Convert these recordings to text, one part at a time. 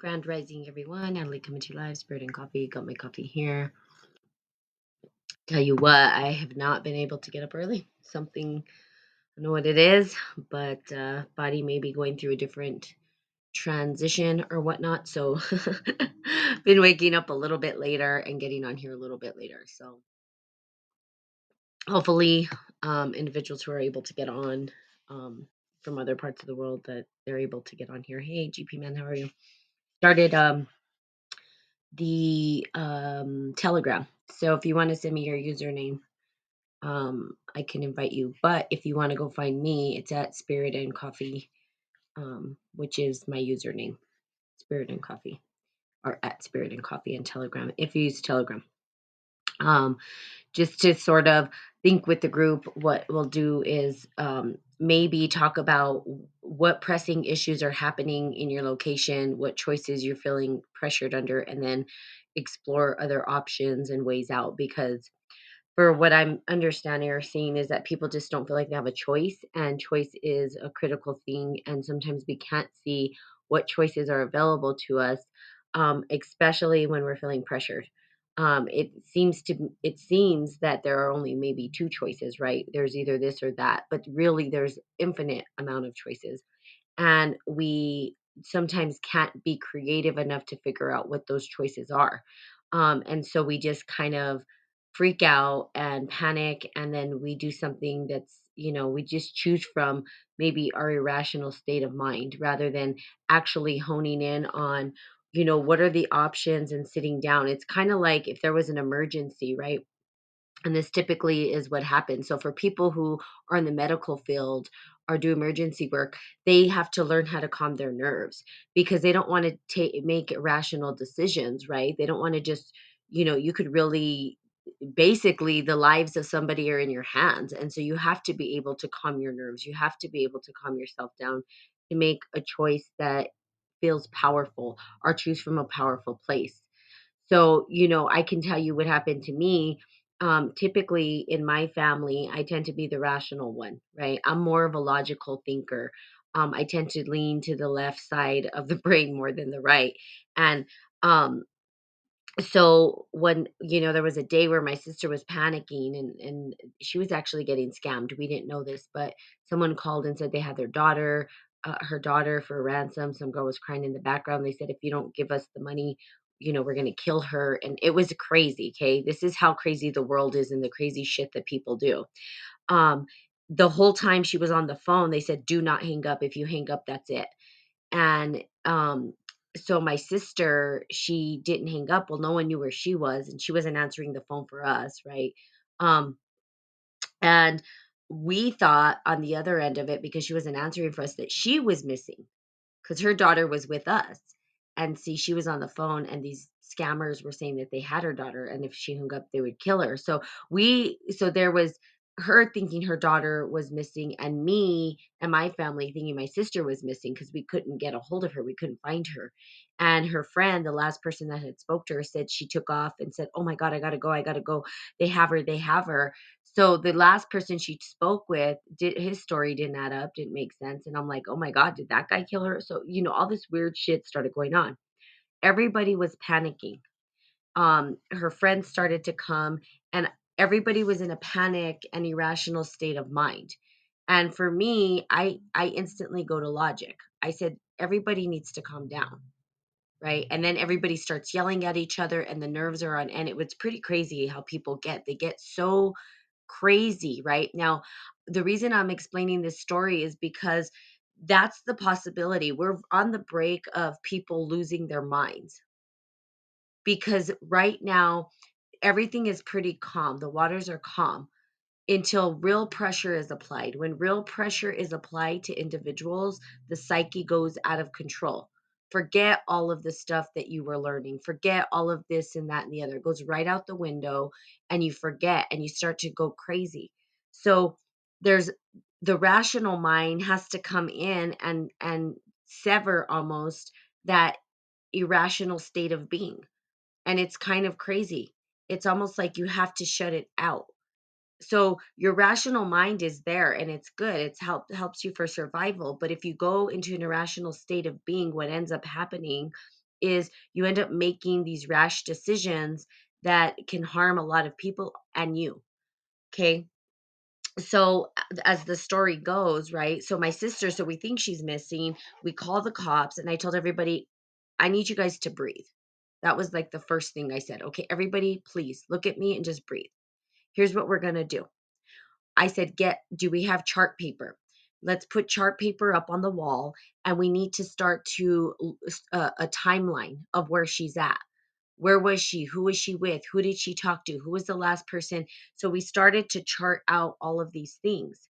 Grand Rising, everyone. Natalie coming to you live. Spirit and coffee. Got my coffee here. Tell you what, I have not been able to get up early. Something, I don't know what it is, but uh, body may be going through a different transition or whatnot. So, been waking up a little bit later and getting on here a little bit later. So, hopefully, um, individuals who are able to get on um, from other parts of the world that they're able to get on here. Hey, GP man, how are you? Started. Um, the um, Telegram. So if you want to send me your username, um, I can invite you. But if you want to go find me, it's at Spirit and Coffee, um, which is my username, Spirit and Coffee, or at Spirit and Coffee and Telegram. If you use Telegram, um, just to sort of think with the group, what we'll do is um, maybe talk about what pressing issues are happening in your location, what choices you're feeling pressured under, and then explore other options and ways out because for what I'm understanding or seeing is that people just don't feel like they have a choice, and choice is a critical thing. And sometimes we can't see what choices are available to us, um, especially when we're feeling pressured. Um, it seems to it seems that there are only maybe two choices, right? There's either this or that, but really there's infinite amount of choices, and we sometimes can't be creative enough to figure out what those choices are. Um, and so we just kind of freak out and panic and then we do something that's you know we just choose from maybe our irrational state of mind rather than actually honing in on you know what are the options and sitting down? It's kind of like if there was an emergency right? And this typically is what happens. So for people who are in the medical field or do emergency work they have to learn how to calm their nerves because they don't want to take make irrational decisions right? They don't want to just you know you could really basically the lives of somebody are in your hands. And so you have to be able to calm your nerves. You have to be able to calm yourself down to make a choice that feels powerful or choose from a powerful place. So you know i can tell you what happened to me um, typically in my family i tend to be the rational one right? I'm more of a logical thinker. Um, i tend to lean to the left side of the brain more than the right. And um, so when you know there was a day where my sister was panicking and and she was actually getting scammed. We didn't know this but someone called and said they had their daughter uh, her daughter for ransom some girl was crying in the background they said if you don't give us the money you know we're going to kill her and it was crazy okay? This is how crazy the world is and the crazy shit that people do. Um the whole time she was on the phone they said do not hang up if you hang up that's it. And um so my sister she didn't hang up well no one knew where she was and she wasn't answering the phone for us right? Um and we thought on the other end of it because she wasn't answering for us that she was missing because her daughter was with us. And see she was on the phone and these scammers were saying that they had her daughter and if she hung up they would kill her. So we so there was her thinking her daughter was missing and me and my family thinking my sister was missing because we couldn't get a hold of her we couldn't find her. And her friend the last person that had spoke to her said she took off and said oh my god i gotta go i gotta go. They have her they have her so the last person she spoke with did his story didn't add up didn't make sense and i'm like oh my god did that guy kill her? So you know all this weird shit started going on. Everybody was panicking. Um her friends started to come and everybody was in a panic and irrational state of mind. And for me i i instantly go to logic. I said everybody needs to calm down. Right? And then everybody starts yelling at each other and the nerves are on and it was pretty crazy how people get they get so crazy right now the reason i'm explaining this story is because that's the possibility we're on the break of people losing their minds because right now everything is pretty calm. The waters are calm until real pressure is applied. When real pressure is applied to individuals, the psyche goes out of control. Forget all of the stuff that you were learning. Forget all of this and that and the other. It goes right out the window and you forget and you start to go crazy. So there's the rational mind has to come in and and sever almost that irrational state of being and it's kind of crazy. It's almost like you have to shut it out. So your rational mind is there and it's good. It's help helps you for survival. But if you go into an irrational state of being, what ends up happening is you end up making these rash decisions that can harm a lot of people and you. Okay. So as the story goes, right? So my sister, so we think she's missing. We call the cops and I told everybody, I need you guys to breathe. That was like the first thing I said. Okay, everybody, please look at me and just breathe. Here's what we're going to do. I said, get, do we have chart paper? Let's put chart paper up on the wall and we need to start to uh, a timeline of where she's at. Where was she? Who was she with? Who did she talk to? Who was the last person? So we started to chart out all of these things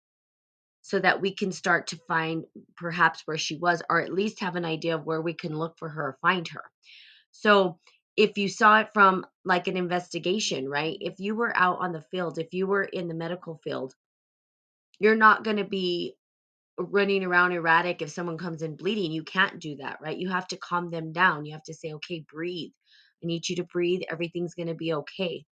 so that we can start to find perhaps where she was or at least have an idea of where we can look for her or find her. So if you saw it from like an investigation, right? If you were out on the field, if you were in the medical field, you're not going to be running around erratic if someone comes in bleeding. You can't do that, right? You have to calm them down. You have to say, okay, breathe. I need you to breathe. Everything's going to be okay.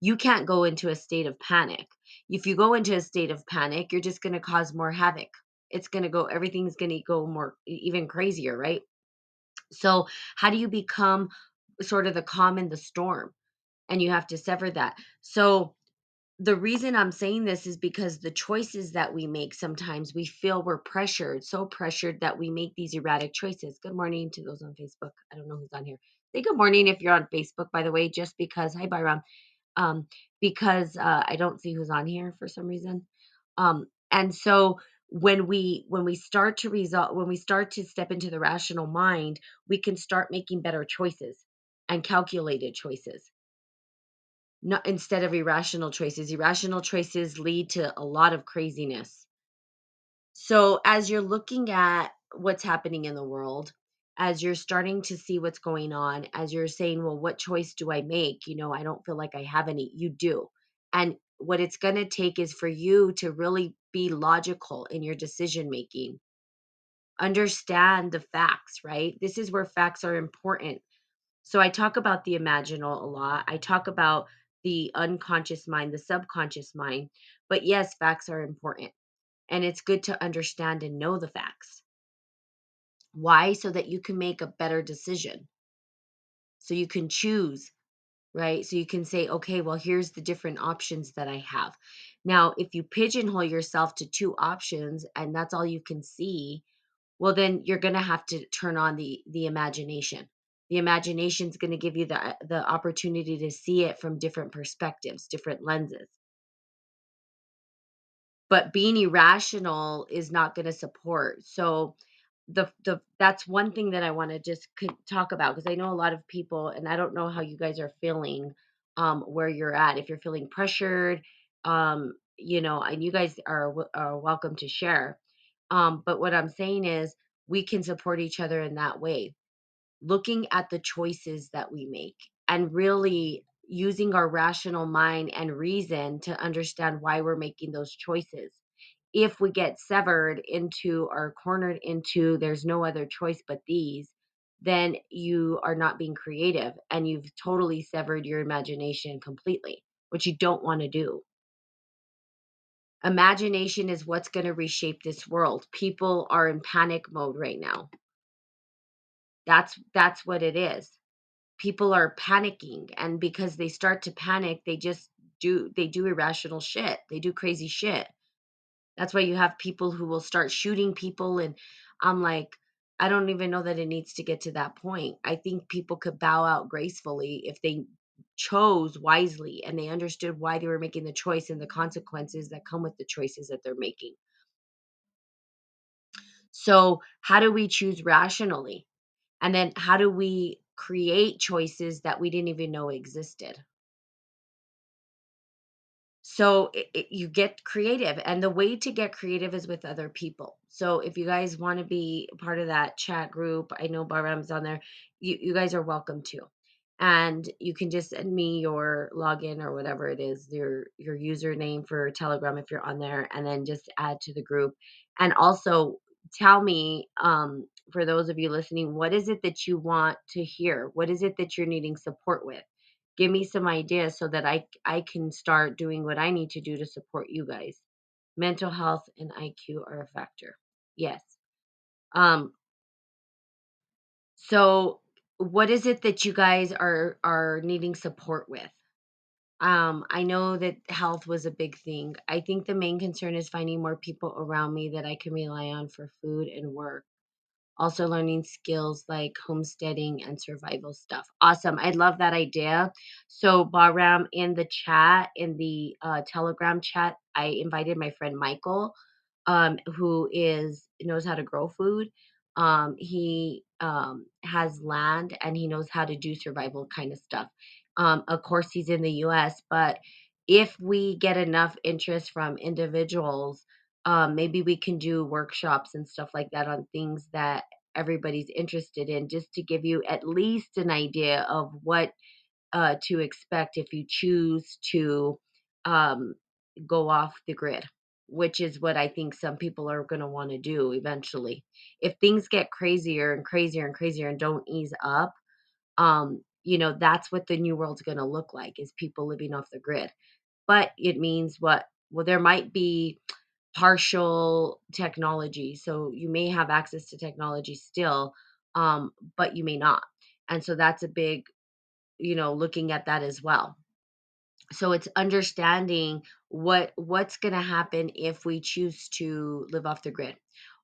You can't go into a state of panic. If you go into a state of panic, you're just going to cause more havoc. It's going to go, everything's going to go more, even crazier, right? So, how do you become sort of the calm in the storm? And you have to sever that. So, the reason I'm saying this is because the choices that we make sometimes we feel we're pressured, so pressured that we make these erratic choices. Good morning to those on Facebook. I don't know who's on here. Say good morning if you're on Facebook, by the way, just because. Hi, Bahram. Um, because uh, I don't see who's on here for some reason. Um, and so when we when we start to result when we start to step into the rational mind, we can start making better choices and calculated choices not instead of irrational choices. Irrational choices lead to a lot of craziness. So as you're looking at what's happening in the world, as you're starting to see what's going on, as you're saying, well, what choice do I make? You know, I don't feel like I have any. You do. And what it's going to take is for you to really be logical in your decision making. Understand the facts, right? This is where facts are important. So I talk about the imaginal a lot. I talk about the unconscious mind, the subconscious mind. But yes, facts are important. And it's good to understand and know the facts. Why? So that you can make a better decision. So you can choose, right? So you can say, okay, well, here's the different options that I have. Now, if you pigeonhole yourself to two options and that's all you can see, well, then you're going to have to turn on the the imagination the imagination is going to give you the the opportunity to see it from different perspectives different lenses. But being irrational is not going to support. So the the that's one thing that i want to just talk about because i know a lot of people and i don't know how you guys are feeling um where you're at if you're feeling pressured um you know and you guys are are welcome to share. Um but what i'm saying is we can support each other in that way looking at the choices that we make and really using our rational mind and reason to understand why we're making those choices. If we get severed into or cornered into there's no other choice but these, then you are not being creative and you've totally severed your imagination completely, which you don't want to do. Imagination is what's going to reshape this world. People are in panic mode right now. That's that's what it is. People are panicking and because they start to panic, they just do they do irrational shit. They do crazy shit. That's why you have people who will start shooting people and I'm like I don't even know that it needs to get to that point. I think people could bow out gracefully if they chose wisely and they understood why they were making the choice and the consequences that come with the choices that they're making. So, how do we choose rationally? And then how do we create choices that we didn't even know existed? So it, it, you get creative, and the way to get creative is with other people. So if you guys want to be part of that chat group, I know Bahram's on there. You you guys are welcome to, and you can just send me your login or whatever it is, your your username for Telegram if you're on there, and then just add to the group. And also tell me um, for those of you listening, what is it that you want to hear? What is it that you're needing support with? Give me some ideas so that I I can start doing what I need to do to support you guys. Mental health and IQ are a factor. Yes. Um so what is it that you guys are are needing support with? Um, I know that health was a big thing. I think the main concern is finding more people around me that I can rely on for food and work. Also learning skills like homesteading and survival stuff. Awesome. I love that idea. So Bahram in the chat, in the uh, Telegram chat, I invited my friend Michael, um, who is knows how to grow food. Um, he um, has land and he knows how to do survival kind of stuff. Um, of course, he's in the U.S., but if we get enough interest from individuals, um, maybe we can do workshops and stuff like that on things that everybody's interested in, just to give you at least an idea of what uh, to expect if you choose to um, go off the grid, which is what I think some people are going to want to do eventually. If things get crazier and crazier and crazier and don't ease up, um, you know, that's what the new world's going to look like is people living off the grid. But it means what? Well, there might be partial technology. So you may have access to technology still, um, but you may not. And so that's a big, you know, looking at that as well. So it's understanding what what's going to happen if we choose to live off the grid.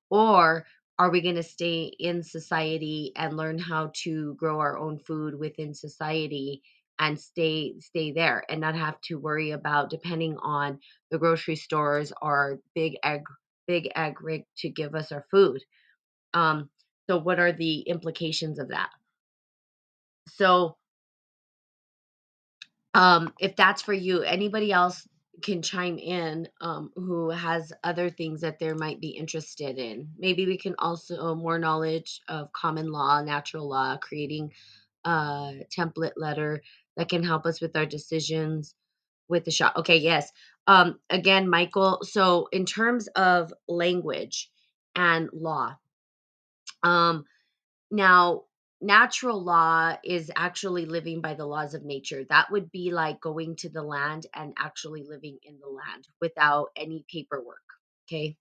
Or are we going to stay in society and learn how to grow our own food within society and stay stay there and not have to worry about depending on the grocery stores or big ag big ag rig to give us our food. Um, so what are the implications of that? So um, if that's for you, anybody else can chime in um, who has other things that they might be interested in. Maybe we can also more knowledge of common law, natural law, creating a template letter that can help us with our decisions with the shot. Okay, yes. Um, again, Michael. So in terms of language and law, um, now, natural law is actually living by the laws of nature. That would be like going to the land and actually living in the land without any paperwork. Okay.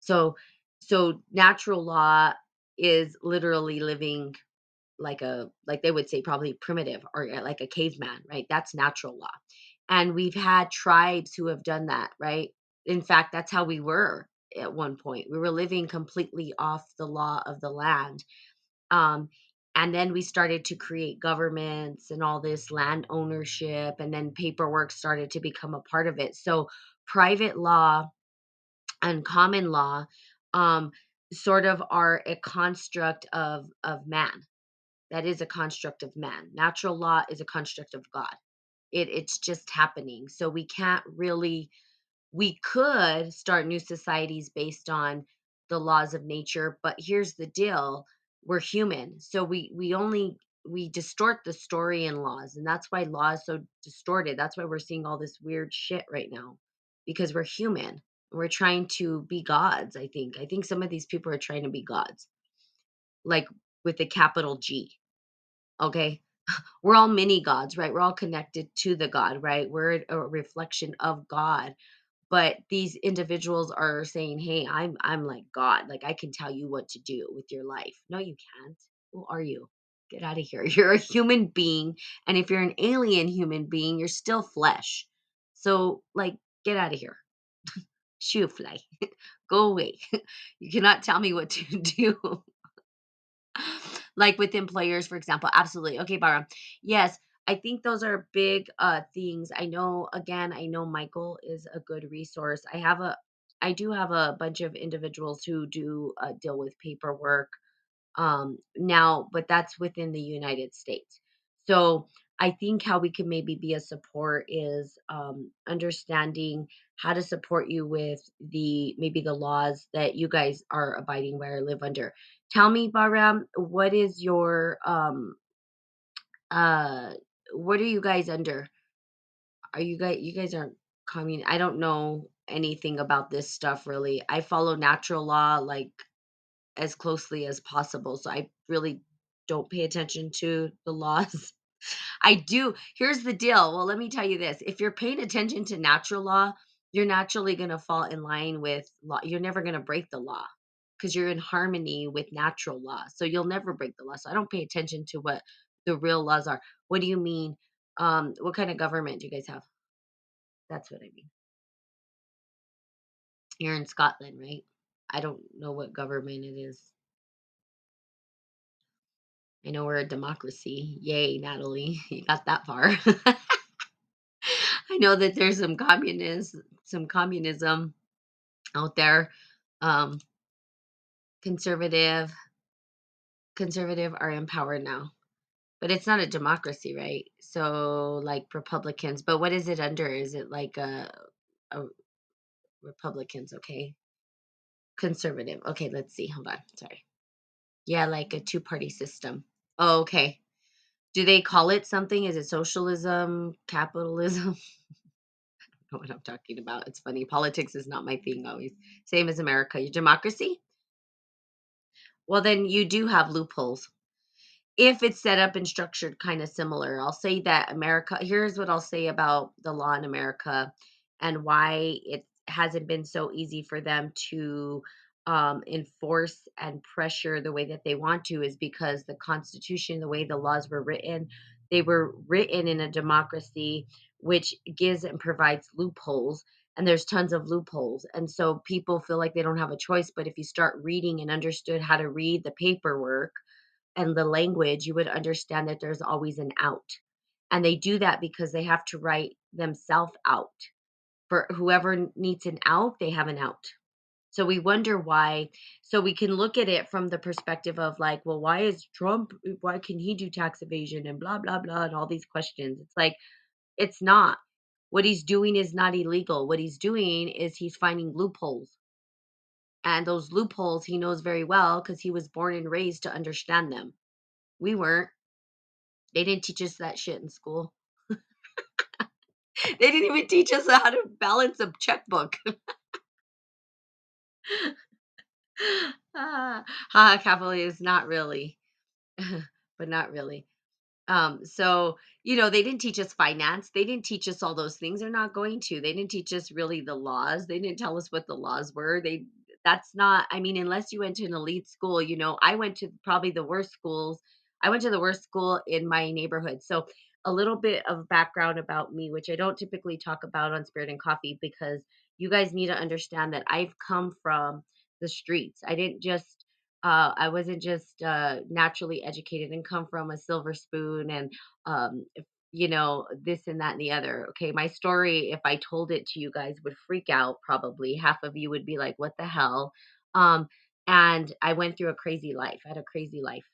So, so natural law is literally living like a, like they would say, probably primitive or like a caveman, right? That's natural law. And we've had tribes who have done that, right? In fact, that's how we were at one point. We were living completely off the law of the land um, and then we started to create governments and all this land ownership, and then paperwork started to become a part of it. So, private law and common law um, sort of are a construct of of man. That is a construct of man. Natural law is a construct of God. It it's just happening. So we can't really we could start new societies based on the laws of nature but here's the deal we're human so we we only we distort the story in laws and that's why law is so distorted that's why we're seeing all this weird shit right now because we're human we're trying to be gods i think i think some of these people are trying to be gods like with the capital g okay? We're all mini gods right? We're all connected to the god right? We're a reflection of god but these individuals are saying hey i'm i'm like god like i can tell you what to do with your life. No you can't. Who are you? Get out of here. You're a human being and if you're an alien human being you're still flesh. So like get out of here. Shoo fly. Go away. You cannot tell me what to do. Like with employers for example absolutely. Okay Bara yes I think those are big uh things. I know again I know Michael is a good resource. I have a I do have a bunch of individuals who do uh, deal with paperwork um now but that's within the United States. So I think how we can maybe be a support is um understanding how to support you with the maybe the laws that you guys are abiding by or live under. Tell me Bahram what is your um uh what are you guys under are you guys you guys aren't commun I don't know anything about this stuff really I follow natural law like as closely as possible. So I really don't pay attention to the laws. I do. Here's the deal. Well, let me tell you this. If you're paying attention to natural law, you're naturally going to fall in line with law. You're never going to break the law. because you're in harmony with natural law. So you'll never break the law. So I don't pay attention to what the real laws are. What do you mean? Um, what kind of government do you guys have? That's what I mean. You're in Scotland, right? I don't know what government it is. I know we're a democracy. Yay, Natalie. You got that far. I know that there's some communism, some communism out there. Um, conservative, conservative are in power now, but it's not a democracy, right? So like Republicans, but what is it under? Is it like a, a Republicans? Okay, conservative. Okay, let's see. Hold on. Sorry. Yeah, like a two party system. Oh, okay. Do they call it something? Is it socialism, capitalism? know what I'm talking about. It's funny. Politics is not my thing always. Same as America. Your democracy? Well, then you do have loopholes. If it's set up and structured kind of similar, I'll say that America, here's what I'll say about the law in America and why it hasn't been so easy for them to um, enforce and pressure the way that they want to is because the Constitution, the way the laws were written, they were written in a democracy which gives and provides loopholes and there's tons of loopholes and so people feel like they don't have a choice but if you start reading and understood how to read the paperwork and the language you would understand that there's always an out and they do that because they have to write themselves out for whoever needs an out they have an out so we wonder why so we can look at it from the perspective of like well why is trump eh, why can he do tax evasion and blah blah blah and all these questions it's like it's not. What he's doing is not illegal. What he's doing is he's finding loopholes. And those loopholes he knows very well because he was born and raised to understand them. We weren't. They didn't teach us that shit in school. they didn't even teach us how to balance a checkbook. ah, ah, Cavalier is not really, but not really. Um, so, you know, they didn't teach us finance. They didn't teach us all those things. They're not going to. They didn't teach us really the laws. They didn't tell us what the laws were. They that's not I mean, unless you went to an elite school, you know, I went to probably the worst schools. I went to the worst school in my neighborhood. So, a little bit of background about me, which I don't typically talk about on Spirit and Coffee because you guys need to understand that I've come from the streets. I didn't just uh, I wasn't just uh, naturally educated and come from a silver spoon and, um, you know, this and that and the other. Okay. My story, if I told it to you guys, would freak out probably. Half of you would be like, what the hell? Um, and I went through a crazy life. I had a crazy life.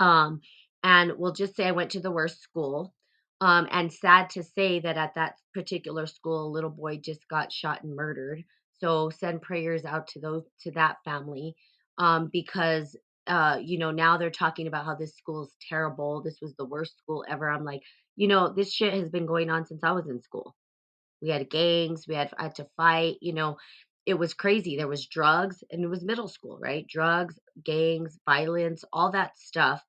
Um, and we'll just say I went to the worst school. Um, and sad to say that at that particular school, a little boy just got shot and murdered. So send prayers out to those to that family um, because uh, you know now they're talking about how this school is terrible. This was the worst school ever. I'm like, you know, this shit has been going on since I was in school. We had gangs. We had, had to fight. You know, it was crazy. There was drugs, and it was middle school, right? Drugs, gangs, violence, all that stuff.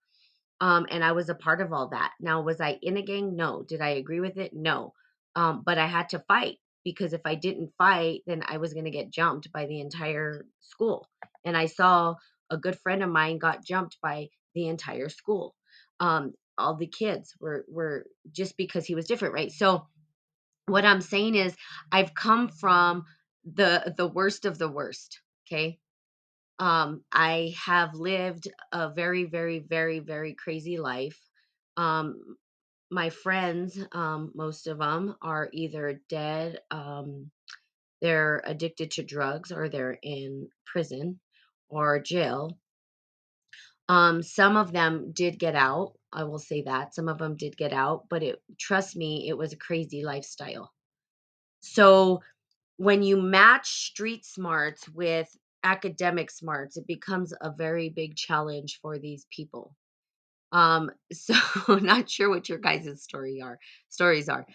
Um, and I was a part of all that. Now, was I in a gang? No. Did I agree with it? No. Um, but I had to fight because if I didn't fight, then I was going to get jumped by the entire school. And I saw a good friend of mine got jumped by the entire school. Um, all the kids were were just because he was different, right? So what I'm saying is I've come from the the worst of the worst, okay? Um, I have lived a very, very, very, very crazy life. Um, my friends, um, most of them are either dead, um, they're addicted to drugs, or they're in prison or jail. Um, some of them did get out. I will say that some of them did get out, but it trust me, it was a crazy lifestyle. So when you match street smarts with academic smarts, it becomes a very big challenge for these people. Um, so not sure what your guys' story are stories are.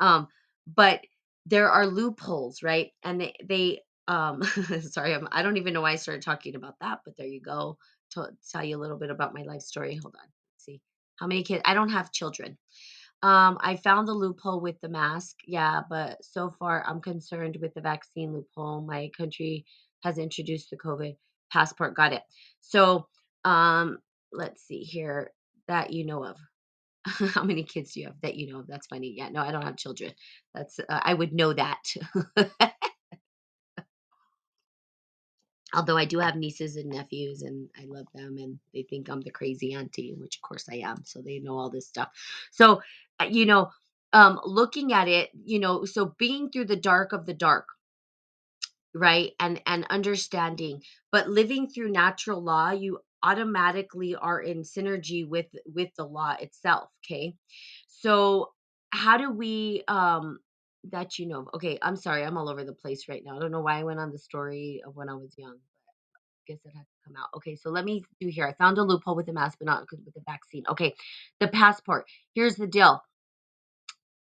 Um, but there are loopholes, right? And they they um sorry, I'm, I don't even know why I started talking about that, but there you go. To tell you a little bit about my life story. Hold on. Let's see. How many kids? I don't have children. Um, I found the loophole with the mask, yeah, but so far I'm concerned with the vaccine loophole. My country has introduced the COVID passport. Got it. So, um, let's see here that you know of. How many kids do you have that you know of? That's funny. Yeah, no, I don't have children. That's uh, I would know that. Although I do have nieces and nephews and I love them and they think I'm the crazy auntie, which of course I am. So they know all this stuff. So, uh, you know, um looking at it, you know, so being through the dark of the dark right and and understanding but living through natural law you automatically are in synergy with with the law itself okay so how do we um that you know okay i'm sorry i'm all over the place right now. I don't know why i went on the story of when i was young but I guess it had to come out. Okay so let me do here. I found a loophole with the mask but not with the vaccine. Okay the passport. Here's the deal.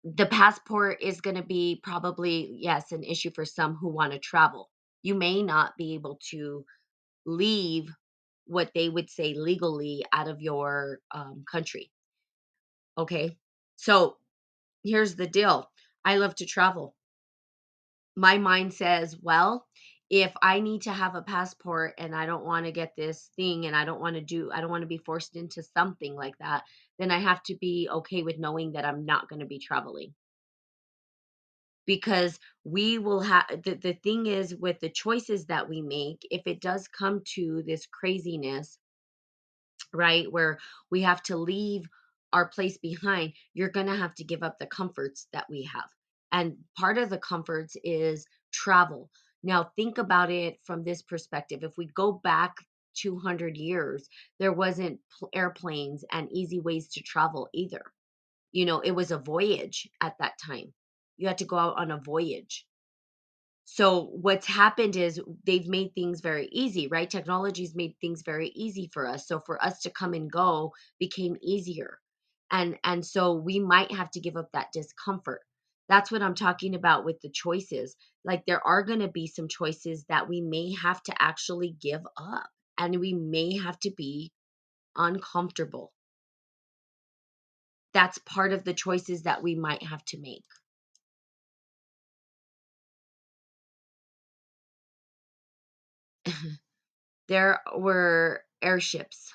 The passport is going to be probably yes an issue for some who want to travel. You may not be able to leave what they would say legally out of your um, country. Okay so here's the deal i love to travel. My mind says well if i need to have a passport and i don't want to get this thing and i don't want to do i don't want to be forced into something like that then i have to be okay with knowing that i'm not going to be traveling. Because we will have the, the thing is with the choices that we make if it does come to this craziness right where we have to leave our place behind you're going to have to give up the comforts that we have and part of the comforts is travel. Now think about it from this perspective if we go back 200 years there wasn't pl- airplanes and easy ways to travel either. You know it was a voyage at that time. You had to go out on a voyage. So what's happened is they've made things very easy right? Technology's made things very easy for us. So for us to come and go became easier. And and so we might have to give up that discomfort that's what i'm talking about with the choices like there are going to be some choices that we may have to actually give up and we may have to be uncomfortable that's part of the choices that we might have to make there were airships.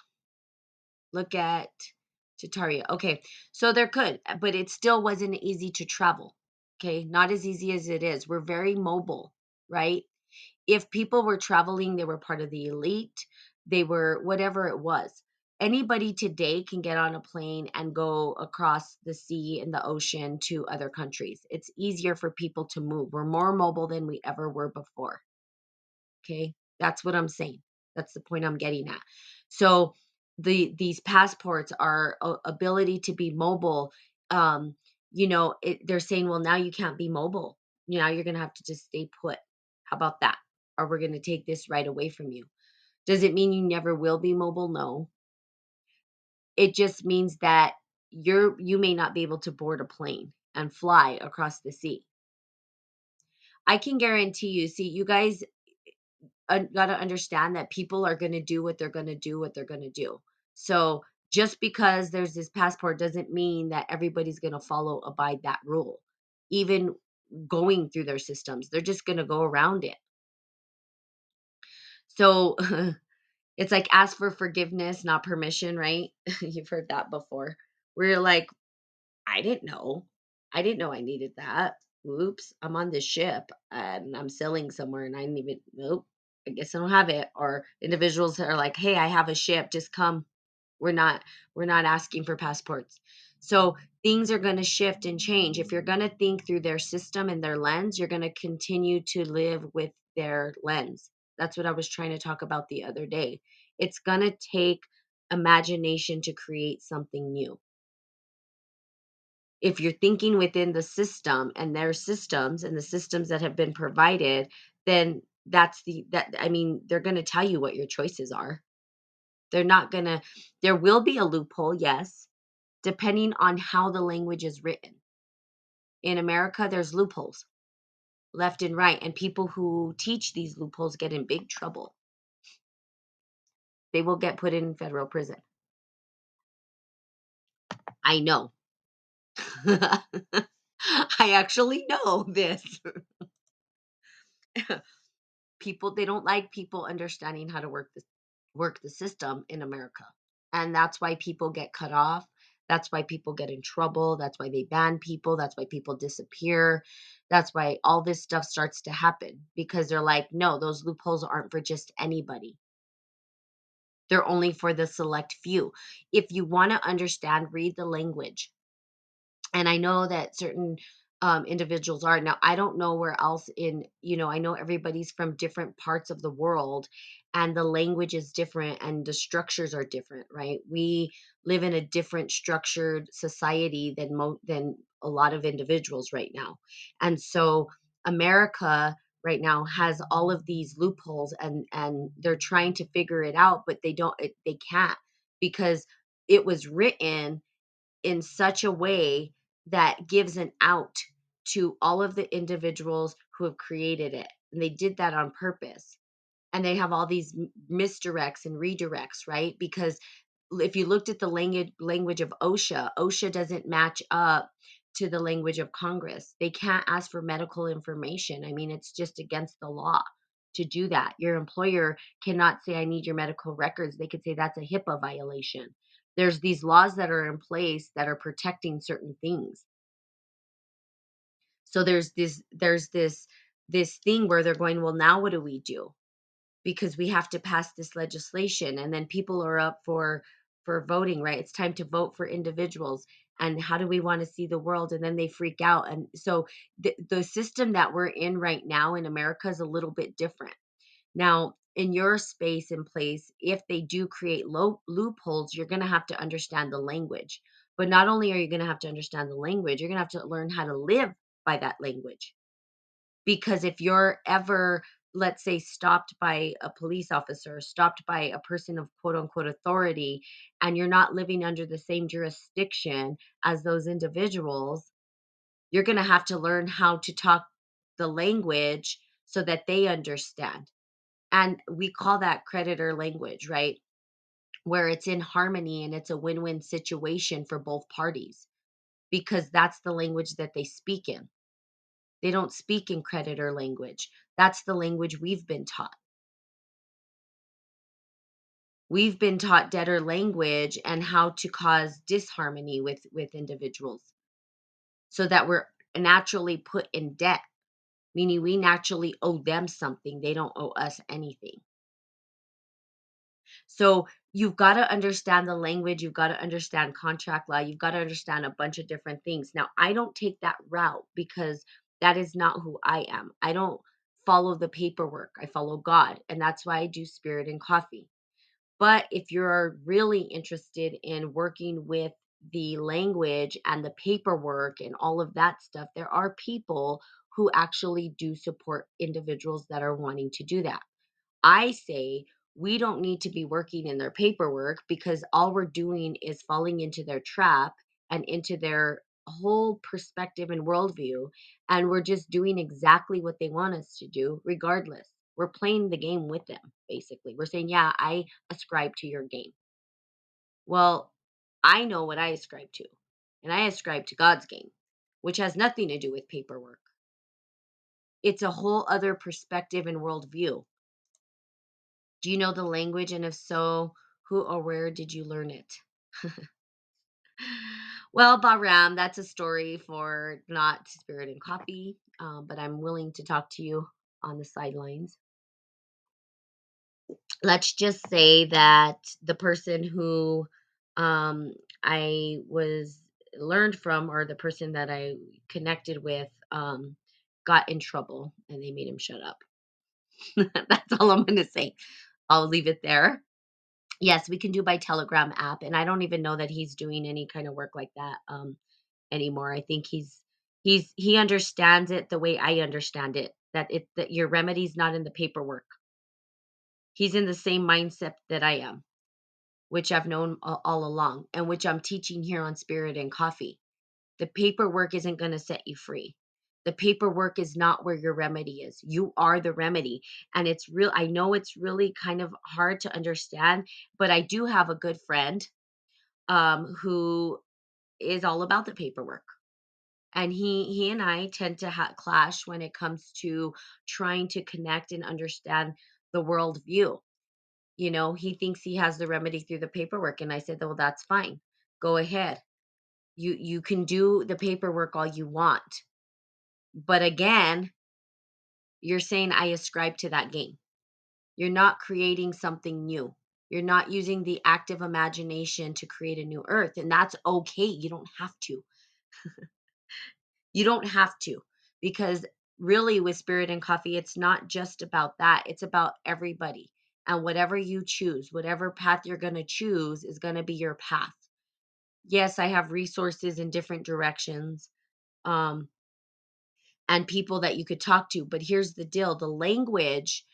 Look at Tartaria. Okay, so there could, but it still wasn't easy to travel. Okay, not as easy as it is. We're very mobile, right? If people were traveling, they were part of the elite, they were whatever it was. Anybody today can get on a plane and go across the sea and the ocean to other countries. It's easier for people to move. We're more mobile than we ever were before. Okay. That's what I'm saying. That's the point I'm getting at. So the these passports are ability to be mobile. Um, you know, it, they're saying, well, now you can't be mobile. You know, you're gonna have to just stay put. How about that? Or we're gonna take this right away from you. Does it mean you never will be mobile? No. It just means that you're you may not be able to board a plane and fly across the sea. I can guarantee you, see, you guys got to understand that people are going to do what they're going to do what they're going to do so just because there's this passport doesn't mean that everybody's going to follow abide that rule even going through their systems they're just going to go around it so it's like ask for forgiveness not permission right you've heard that before we're like I didn't know. I didn't know I needed that. Oops, I'm on this ship and I'm sailing somewhere and I didn't even, nope, I guess I don't have it. Or individuals are like, hey, I have a ship, just come. We're not, we're not asking for passports. So things are going to shift and change. If you're going to think through their system and their lens, you're going to continue to live with their lens. That's what I was trying to talk about the other day. It's going to take imagination to create something new if you're thinking within the system and their systems and the systems that have been provided then that's the that i mean they're going to tell you what your choices are they're not going to there will be a loophole yes depending on how the language is written. In america there's loopholes left and right and people who teach these loopholes get in big trouble. They will get put in federal prison. I know. I actually know this. People they don't like people understanding how to work the work the system in America. And that's why people get cut off. That's why people get in trouble. That's why they ban people. That's why people disappear. That's why all this stuff starts to happen because they're like, no, those loopholes aren't for just anybody. They're only for the select few. If you want to understand, read the language. And I know that certain um, individuals are. Now, I don't know where else in, you know, I know everybody's from different parts of the world and the language is different and the structures are different, right? We live in a different structured society than mo- than a lot of individuals right now. And so America right now has all of these loopholes and and they're trying to figure it out but they don't it, they can't because it was written in such a way that gives an out to all of the individuals who have created it. And they did that on purpose. And they have all these misdirects and redirects, right? Because if you looked at the language language of OSHA, OSHA doesn't match up to the language of Congress. They can't ask for medical information. I mean, it's just against the law to do that. Your employer cannot say, I need your medical records. They could say that's a HIPAA violation. There's these laws that are in place that are protecting certain things so there's this there's this this thing where they're going well now what do we do because we have to pass this legislation and then people are up for for voting right? It's time to vote for individuals and how do we want to see the world? And then they freak out and so the, the system that we're in right now in america is a little bit different. Now in your space and place if they do create low, loopholes you're going to have to understand the language. But not only are you going to have to understand the language you're going to have to learn how to live by that language. Because if you're ever, let's say, stopped by a police officer, stopped by a person of quote unquote authority, and you're not living under the same jurisdiction as those individuals, you're going to have to learn how to talk the language so that they understand. And we call that creditor language, right? Where it's in harmony and it's a win win situation for both parties because that's the language that they speak in. They don't speak in creditor language. That's the language we've been taught. We've been taught debtor language and how to cause disharmony with, with individuals so that we're naturally put in debt, meaning we naturally owe them something. They don't owe us anything. So you've got to understand the language, you've got to understand contract law, you've got to understand a bunch of different things. Now, I don't take that route because that is not who I am. I don't follow the paperwork. I follow God. And that's why I do spirit and coffee. But if you're really interested in working with the language and the paperwork and all of that stuff, there are people who actually do support individuals that are wanting to do that. I say we don't need to be working in their paperwork because all we're doing is falling into their trap and into their whole perspective and worldview and we're just doing exactly what they want us to do regardless. We're playing the game with them basically. We're saying yeah i ascribe to your game. Well i know what i ascribe to and i ascribe to god's game which has nothing to do with paperwork. It's a whole other perspective and worldview. Do you know the language and if so who or where did you learn it Well, Bahram, that's a story for not Spirit and Coffee, um, but I'm willing to talk to you on the sidelines. Let's just say that the person who um, I was learned from, or the person that I connected with, um, got in trouble and they made him shut up. that's all I'm going to say. I'll leave it there. Yes, we can do by Telegram app, and I don't even know that he's doing any kind of work like that um, anymore. I think he's he's he understands it the way I understand it. That it that your remedy's not in the paperwork. He's in the same mindset that I am, which I've known all, along, and which I'm teaching here on Spirit and Coffee. The paperwork isn't going to set you free the paperwork is not where your remedy is you are the remedy and it's real i know it's really kind of hard to understand but i do have a good friend um who is all about the paperwork and he he and I tend to ha- clash when it comes to trying to connect and understand the world view. You know, he thinks he has the remedy through the paperwork, and I said, "Well, that's fine. Go ahead. You you can do the paperwork all you want, but again, you're saying I ascribe to that game. You're not creating something new. You're not using the active imagination to create a new earth, and that's okay. You don't have to. You don't have to because really with Spirit and Coffee, it's not just about that. It's about everybody. And whatever you choose, whatever path you're going to choose is going to be your path. Yes, I have resources in different directions. Um, and people that you could talk to. But here's the deal the language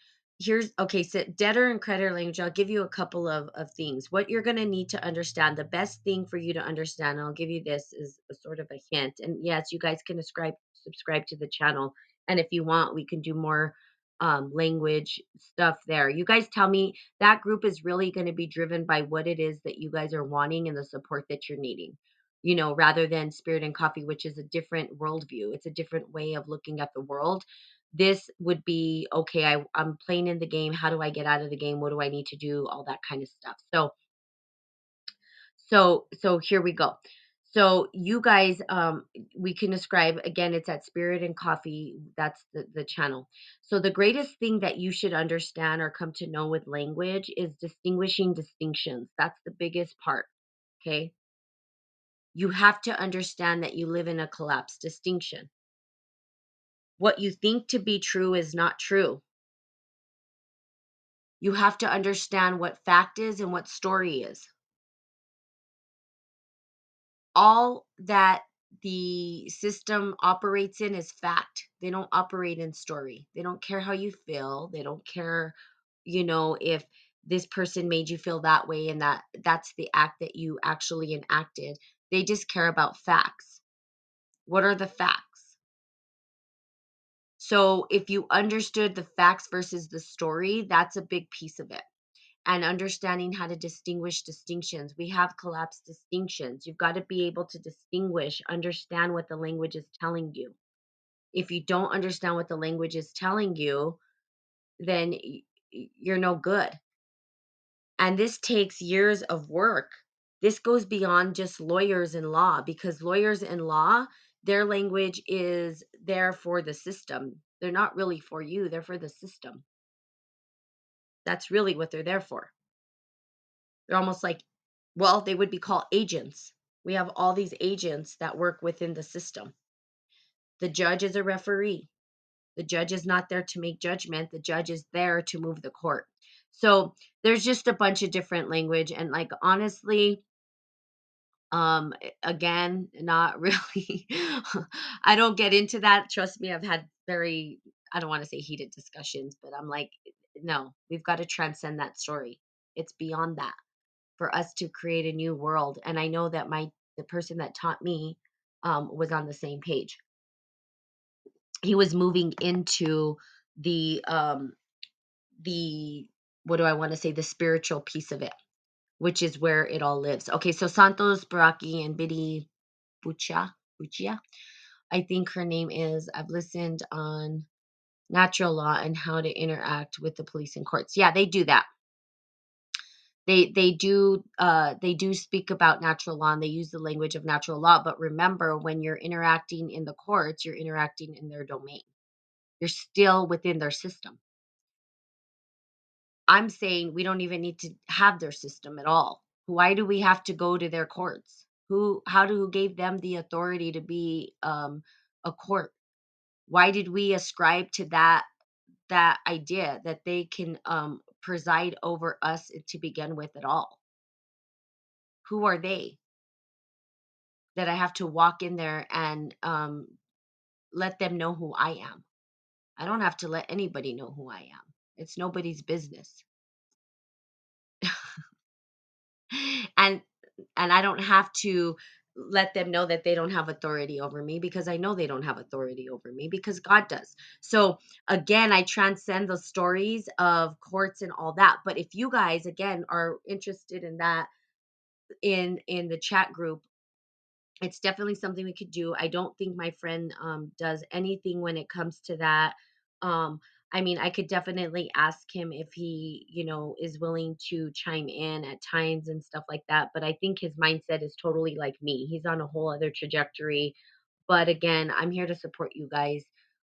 here's okay so debtor and creditor language i'll give you a couple of, of things what you're going to need to understand the best thing for you to understand and i'll give you this is a sort of a hint and yes you guys can subscribe subscribe to the channel and if you want we can do more um, language stuff there you guys tell me that group is really going to be driven by what it is that you guys are wanting and the support that you're needing you know rather than spirit and coffee which is a different worldview it's a different way of looking at the world this would be okay I, i'm playing in the game how do i get out of the game? What do i need to do? all that kind of stuff. So so so here we go. So you guys um we can describe again it's at spirit and coffee that's the, the channel. So the greatest thing that you should understand or come to know with language is distinguishing distinctions that's the biggest part okay you have to understand that you live in a collapsed distinction what you think to be true is not true You have to understand what fact is and what story is. All that the system operates in is fact. They don't operate in story. They don't care how you feel. They don't care, you know, if this person made you feel that way and that that's the act that you actually enacted. They just care about facts. What are the facts? So if you understood the facts versus the story, that's a big piece of it and understanding how to distinguish distinctions. We have collapsed distinctions. You've got to be able to distinguish, understand what the language is telling you. If you don't understand what the language is telling you, then you're no good. And this takes years of work. This goes beyond just lawyers in law because lawyers in law, their language is there for the system. They're not really for you, they're for the system. That's really what they're there for. They're almost like, well, they would be called agents. We have all these agents that work within the system. The judge is a referee. The judge is not there to make judgment. The judge is there to move the court. So there's just a bunch of different language. And like, honestly, um, again, not really. I don't get into that. Trust me, I've had very, I don't want to say heated discussions, but I'm like, no, we've got to transcend that story. It's beyond that for us to create a new world. And I know that my the person that taught me um, was on the same page. He was moving into the um, the what do I want to say the spiritual piece of it, which is where it all lives. Okay, so Santos Baraki and Biddy Bucha Buchia, I think her name is. I've listened on natural law and how to interact with the police and courts. Yeah, they do that they they do uh, they do speak about natural law and they use the language of natural law but remember when you're interacting in the courts you're interacting in their domain you're still within their system i'm saying we don't even need to have their system at all why do we have to go to their courts who how do who gave them the authority to be um, a court why did we ascribe to that that idea that they can um, preside over us to begin with at all who are they that I have to walk in there and um, let them know who I am? I don't have to let anybody know who I am. It's nobody's business. And and I don't have to let them know that they don't have authority over me because I know they don't have authority over me because God does. So again, I transcend the stories of courts and all that. But if you guys again are interested in that in in the chat group it's definitely something we could do. I don't think my friend um, does anything when it comes to that. Um, I mean, I could definitely ask him if he, you know, is willing to chime in at times and stuff like that. But I think his mindset is totally like me. He's on a whole other trajectory. But again, I'm here to support you guys.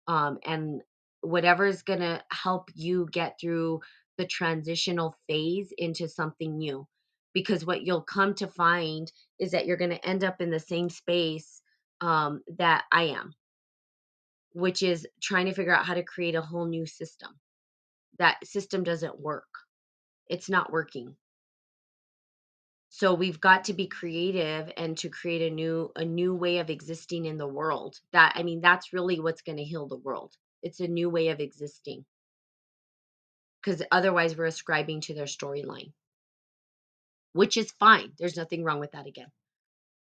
Um, and whatever is going to help you get through the transitional phase into something new. Because what you'll come to find is that you're going to end up in the same space um, that I am, which is trying to figure out how to create a whole new system. That system doesn't work. It's not working. So we've got to be creative and to create a new a new way of existing in the world. That I mean that's really what's going to heal the world. It's a new way of existing. Cuz otherwise we're ascribing to their storyline. Which is fine. There's nothing wrong with that again.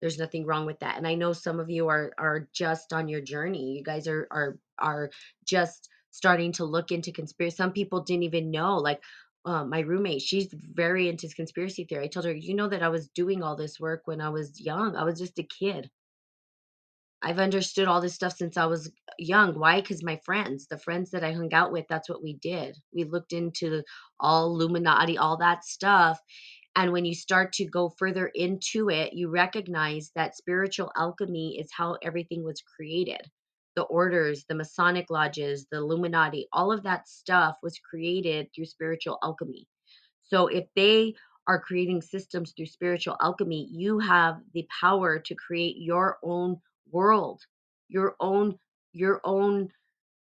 There's nothing wrong with that. And I know some of you are are just on your journey. You guys are are are just starting to look into conspiracy. Some people didn't even know. Like uh, my roommate, she's very into conspiracy theory. I told her, you know that I was doing all this work when I was young. I was just a kid. I've understood all this stuff since I was young. Why? Because my friends, the friends that I hung out with, that's what we did. We looked into all Illuminati, all that stuff. And when you start to go further into it, you recognize that spiritual alchemy is how everything was created. The orders, the Masonic lodges, the Illuminati, all of that stuff was created through spiritual alchemy. So if they are creating systems through spiritual alchemy, you have the power to create your own world, your own your own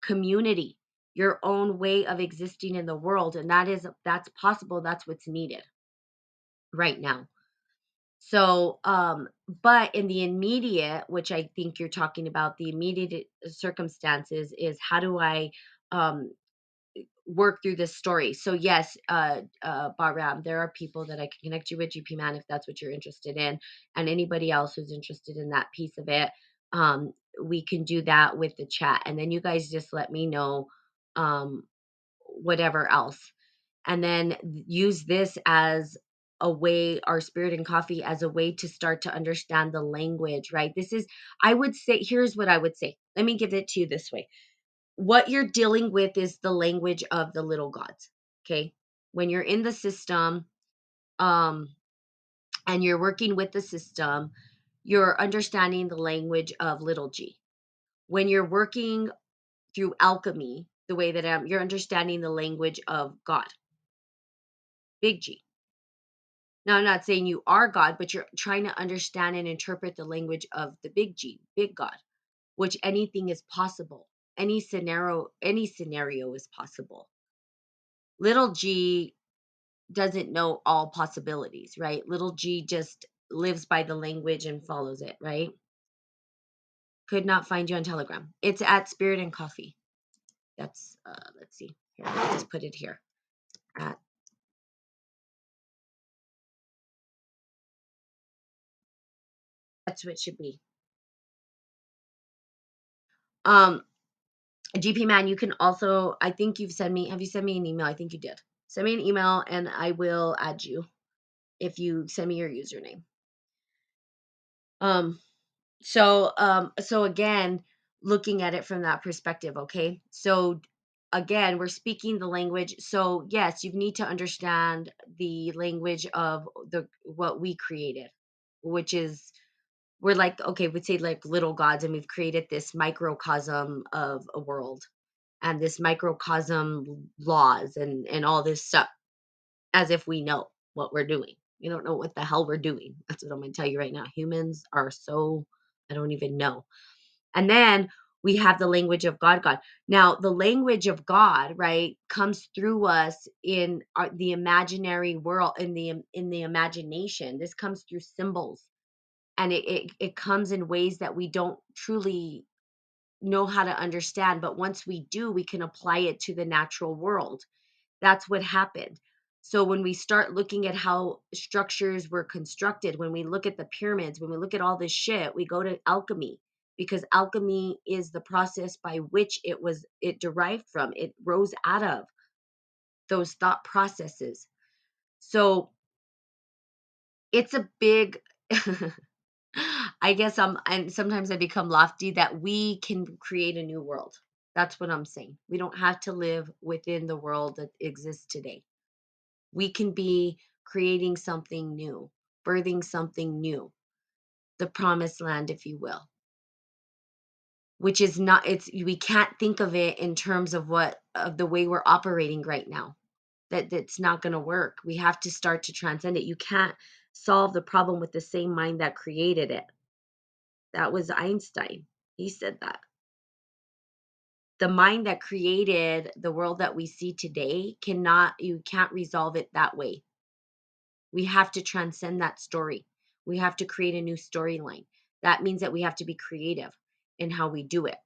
community, your own way of existing in the world and that is that's possible, that's what's needed right now. So, um, but in the immediate, which I think you're talking about, the immediate circumstances is how do I um, work through this story? So, yes, uh, uh, Bahram, there are people that I can connect you with, GP Man, if that's what you're interested in, and anybody else who's interested in that piece of it. Um, we can do that with the chat, and then you guys just let me know um, whatever else and then use this as a way our spirit and coffee as a way to start to understand the language right? This is i would say here's what i would say. Let me give it to you this way. What you're dealing with is the language of the little gods okay? When you're in the system um and you're working with the system you're understanding the language of little g. When you're working through alchemy the way that I'm, you're understanding the language of god. Big g now, I'm not saying you are God, but you're trying to understand and interpret the language of the big G, big God, which anything is possible. Any scenario, any scenario is possible. Little G doesn't know all possibilities, right? Little G just lives by the language and follows it, right? Could not find you on Telegram. It's at Spirit and Coffee. That's uh let's see. Here, let's just put it here. At that's what it should be. Um GP man, you can also, I think you've sent me, have you sent me an email? I think you did. Send me an email and I will add you if you send me your username. Um, so, um, so again, looking at it from that perspective, okay? So again, we're speaking the language. So yes, you need to understand the language of the what we created, which is we're like okay, we'd say like little gods, and we've created this microcosm of a world and this microcosm laws and and all this stuff as if we know what we're doing. We don't know what the hell we're doing. That's what I'm going to tell you right now. Humans are so I don't even know. And then we have the language of God God. Now, the language of God, right, comes through us in our, the imaginary world in the in the imagination. This comes through symbols. And it, it it comes in ways that we don't truly know how to understand but once we do we can apply it to the natural world. That's what happened. So when we start looking at how structures were constructed when we look at the pyramids when we look at all this shit we go to alchemy because alchemy is the process by which it was it derived from it rose out of those thought processes. So it's a big I guess I'm and sometimes I become lofty that we can create a new world. That's what I'm saying. We don't have to live within the world that exists today. We can be creating something new, birthing something new, the promised land, if you will. Which is not it's we can't think of it in terms of what of the way we're operating right now. That that's not going to work. We have to start to transcend it. You can't solve the problem with the same mind that created it. That was Einstein. He said that. The mind that created the world that we see today cannot, you can't resolve it that way. We have to transcend that story. We have to create a new storyline. That means that we have to be creative in how we do it.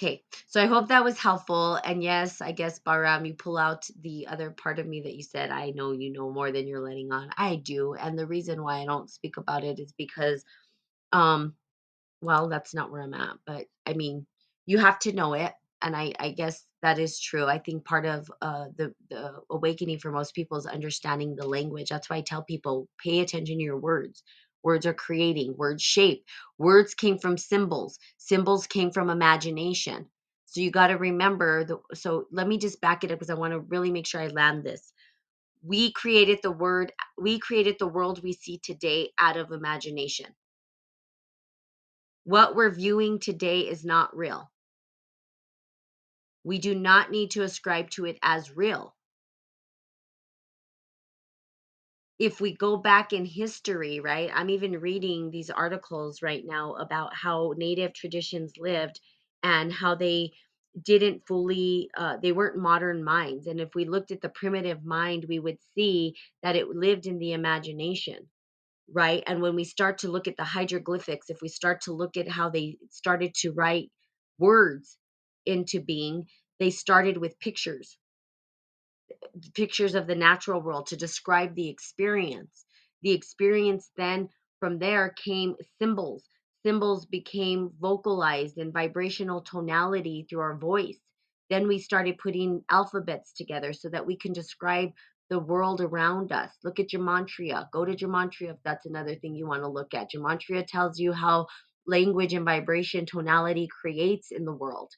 Okay, so I hope that was helpful. And yes, I guess Bahram, you pull out the other part of me that you said, I know you know more than you're letting on. I do. And the reason why I don't speak about it is because, um, well, that's not where I'm at. But I mean, you have to know it. And I, I guess that is true. I think part of uh, the, the awakening for most people is understanding the language. That's why I tell people pay attention to your words. Words are creating, words shape. Words came from symbols, symbols came from imagination. So you got to remember the so let me just back it up because I want to really make sure I land this. We created the word, we created the world we see today out of imagination. What we're viewing today is not real. We do not need to ascribe to it as real. If we go back in history, right? I'm even reading these articles right now about how native traditions lived and how they didn't fully uh, they weren't modern minds and if we looked at the primitive mind we would see that it lived in the imagination right and when we start to look at the hieroglyphics if we start to look at how they started to write words into being they started with pictures pictures of the natural world to describe the experience. The experience then from there came symbols. Symbols became vocalized in vibrational tonality through our voice. Then we started putting alphabets together so that we can describe the world around us. Look at Gematria. Go to Gematria if that's another thing you want to look at. Gematria tells you how language and vibration tonality creates in the world.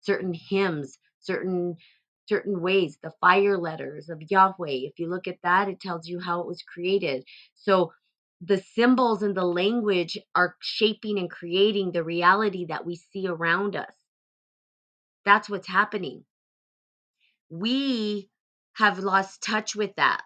Certain hymns, certain certain ways. The fire letters of Yahweh, if you look at that, it tells you how it was created. So the symbols and the language are shaping and creating the reality that we see around us. That's what's happening. We have lost touch with that.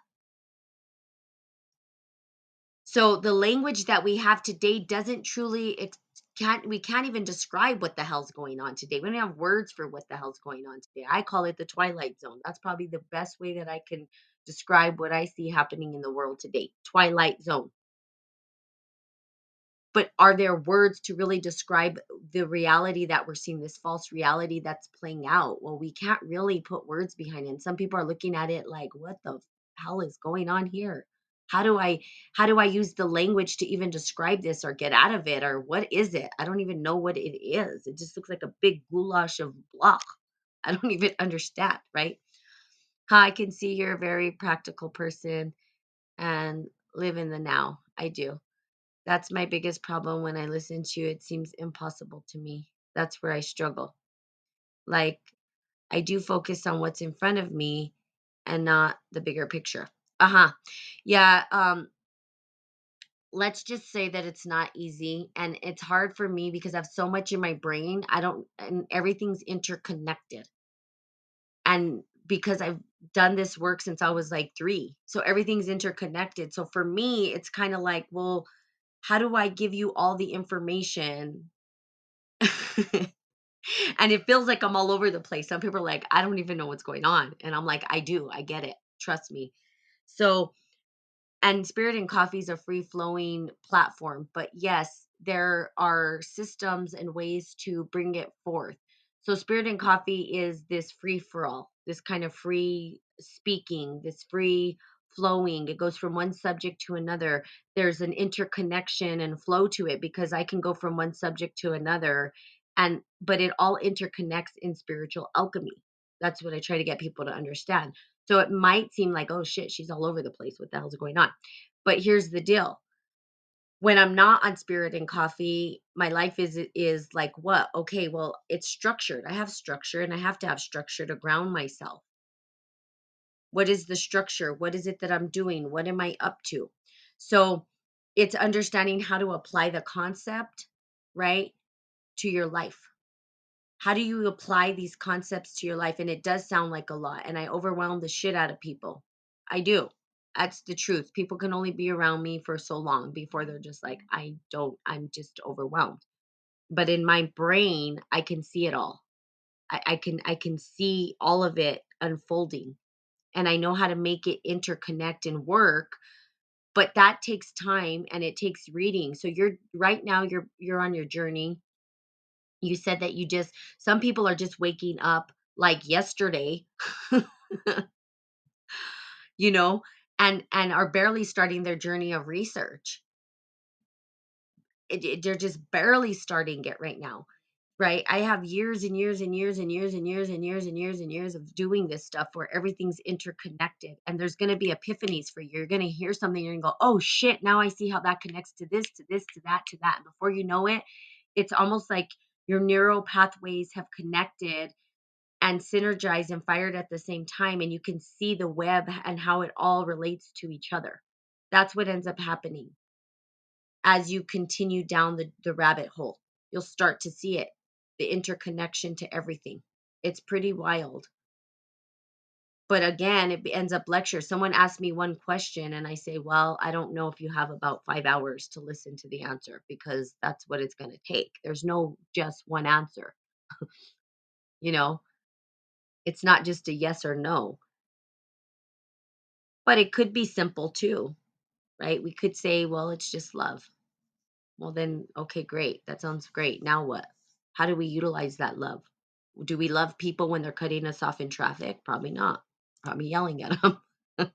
So the language that we have today doesn't truly ex- can't we can't even describe what the hell's going on today. We don't have words for what the hell's going on today. I call it the twilight zone. That's probably the best way that I can describe what I see happening in the world today. Twilight zone. But are there words to really describe the reality that we're seeing, this false reality that's playing out? Well, we can't really put words behind it. And some people are looking at it like, what the hell is going on here? How do i how do i use the language to even describe this or get out of it or what is it? I don't even know what it is. It just looks like a big goulash of blah. I don't even understand right? Hi, i can see you're a very practical person and live in the now. I do. That's my biggest problem when i listen to you. It seems impossible to me. That's where i struggle. Like i do focus on what's in front of me and not the bigger picture uh-huh. Yeah, um, let's just say that it's not easy and it's hard for me because I have so much in my brain. I don't and everything's interconnected. And because I've done this work since I was like 3. So everything's interconnected. So for me, it's kind of like, well, how do I give you all the information? and it feels like I'm all over the place. Some people are like, I don't even know what's going on. And I'm like, I do. I get it. Trust me. So and Spirit and Coffee is a free flowing platform. But yes, there are systems and ways to bring it forth. So Spirit and Coffee is this free for all, this kind of free speaking, this free flowing. It goes from one subject to another. There's an interconnection and flow to it because I can go from one subject to another and but it all interconnects in spiritual alchemy. That's what I try to get people to understand. So it might seem like, oh shit, she's all over the place. What the hell's going on? But here's the deal. When I'm not on spirit and coffee, my life is is like what? Okay, well, it's structured. I have structure and I have to have structure to ground myself. What is the structure? What is it that I'm doing? What am I up to? So, it's understanding how to apply the concept, right, to your life. How do you apply these concepts to your life? And it does sound like a lot. And I overwhelm the shit out of people. I do. That's the truth. People can only be around me for so long before they're just like, I don't, I'm just overwhelmed. But in my brain, I can see it all. I, I can I can see all of it unfolding. And I know how to make it interconnect and work but that takes time and it takes reading so you're right now you're you're on your journey you said that you just some people are just waking up like yesterday you know and and are barely starting their journey of research. It, it- they're just barely starting it right now right? I have years and years and years and years and years and years and years and years of doing this stuff where everything's interconnected and there's going to be epiphanies for you. You're going to hear something to go oh shit now i see how that connects to this to this to that to that. And before you know it it's almost like your neural pathways have connected and synergized and fired at the same time and you can see the web and how it all relates to each other. That's what ends up happening as you continue down the, the rabbit hole. You'll start to see it the interconnection to everything. It's pretty wild but again it ends up lecture. Someone asked me one question and i say well i don't know if you have about five hours to listen to the answer because that's what it's going to take. There's no just one answer. You know? It's not just a yes or no. But it could be simple too right? We could say well it's just love. Well then okay great. That sounds great. Now what? How do we utilize that love? Do we love people when they're cutting us off in traffic? Probably not probably yelling at them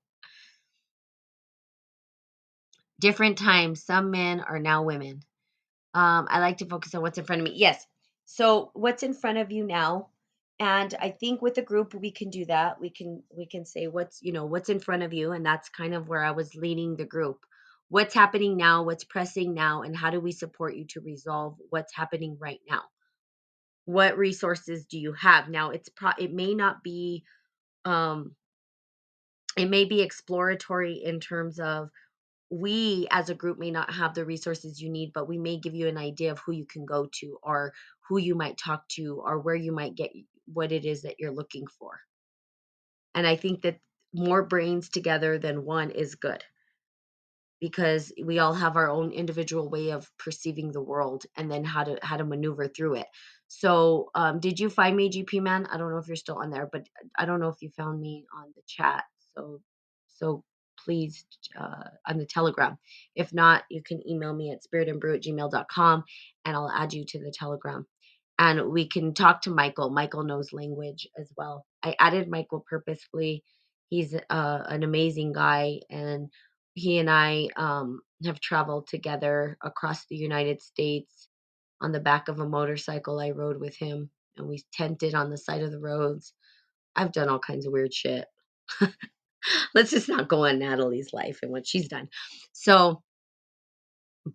different times some men are now women. Um, i like to focus on what's in front of me. Yes so what's in front of you now? And i think with the group we can do that. We can we can say what's you know what's in front of you and that's kind of where i was leading the group. What's happening now? What's pressing now? And how do we support you to resolve what's happening right now? What resources do you have? Now it's pro it may not be um it may be exploratory in terms of we as a group may not have the resources you need but we may give you an idea of who you can go to or who you might talk to or where you might get what it is that you're looking for. And i think that more brains together than one is good. Because we all have our own individual way of perceiving the world and then how to how to maneuver through it so um did you find me gp man? I don't know if you're still on there but i don't know if you found me on the chat. So so please uh on the telegram. If not you can email me at spiritandbrew at gmail.com and i'll add you to the telegram. And we can talk to michael. Michael knows language as well. I added michael purposefully. He's uh, an amazing guy and he and I um, have traveled together across the United States on the back of a motorcycle. I rode with him and we tented on the side of the roads. I've done all kinds of weird shit. Let's just not go on Natalie's life and what she's done. So,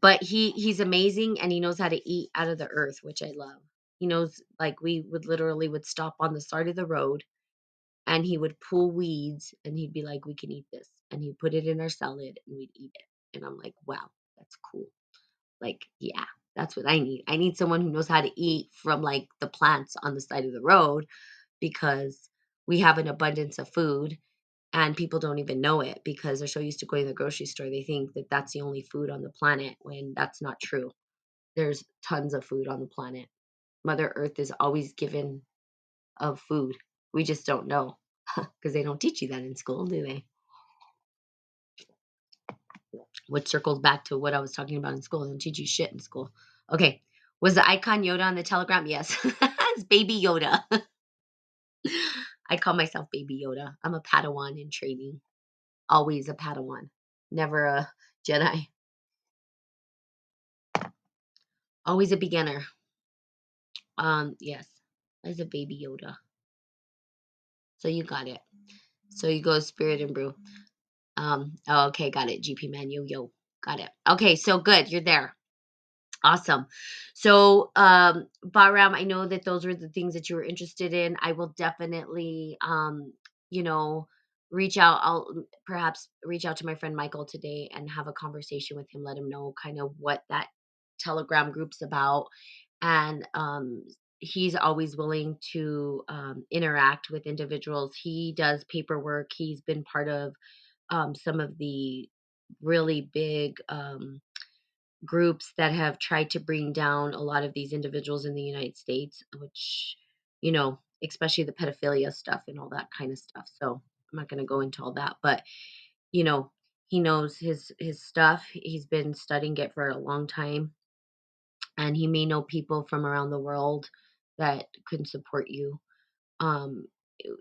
but he he's amazing and he knows how to eat out of the earth, which I love. He knows like we would literally would stop on the side of the road and he would pull weeds and he'd be like, "We can eat this," and he'd put it in our salad and we'd eat it. And I'm like, "Wow, that's cool." Like, yeah, that's what I need. I need someone who knows how to eat from like the plants on the side of the road because we have an abundance of food and people don't even know it because they're so used to going to the grocery store they think that that's the only food on the planet when that's not true. There's tons of food on the planet. Mother Earth is always given of food. We just don't know because they don't teach you that in school, do they? Which circles back to what I was talking about in school. They don't teach you shit in school. Okay. Was the icon Yoda on the telegram? Yes. it's Baby Yoda. I call myself Baby Yoda. I'm a Padawan in training. Always a Padawan. Never a Jedi. Always a beginner. Um, yes. As a baby Yoda. So you got it. So you go spirit and brew. Um, oh, okay, got it. GP man, yo, yo, got it. Okay, so good. You're there. Awesome. So, um, Bahram, I know that those were the things that you were interested in. I will definitely, um, you know, reach out. I'll mm, perhaps reach out to my friend Michael today and have a conversation with him, let him know kind of what that Telegram group's about. And um, he's always willing to um, interact with individuals. He does paperwork. He's been part of um, some of the really big. Um, groups that have tried to bring down a lot of these individuals in the United States, which, you know, especially the pedophilia stuff and all that kind of stuff. So I'm not going to go into all that, but you know, he knows his his stuff. He's been studying it for a long time, and he may know people from around the world that can support you. Um,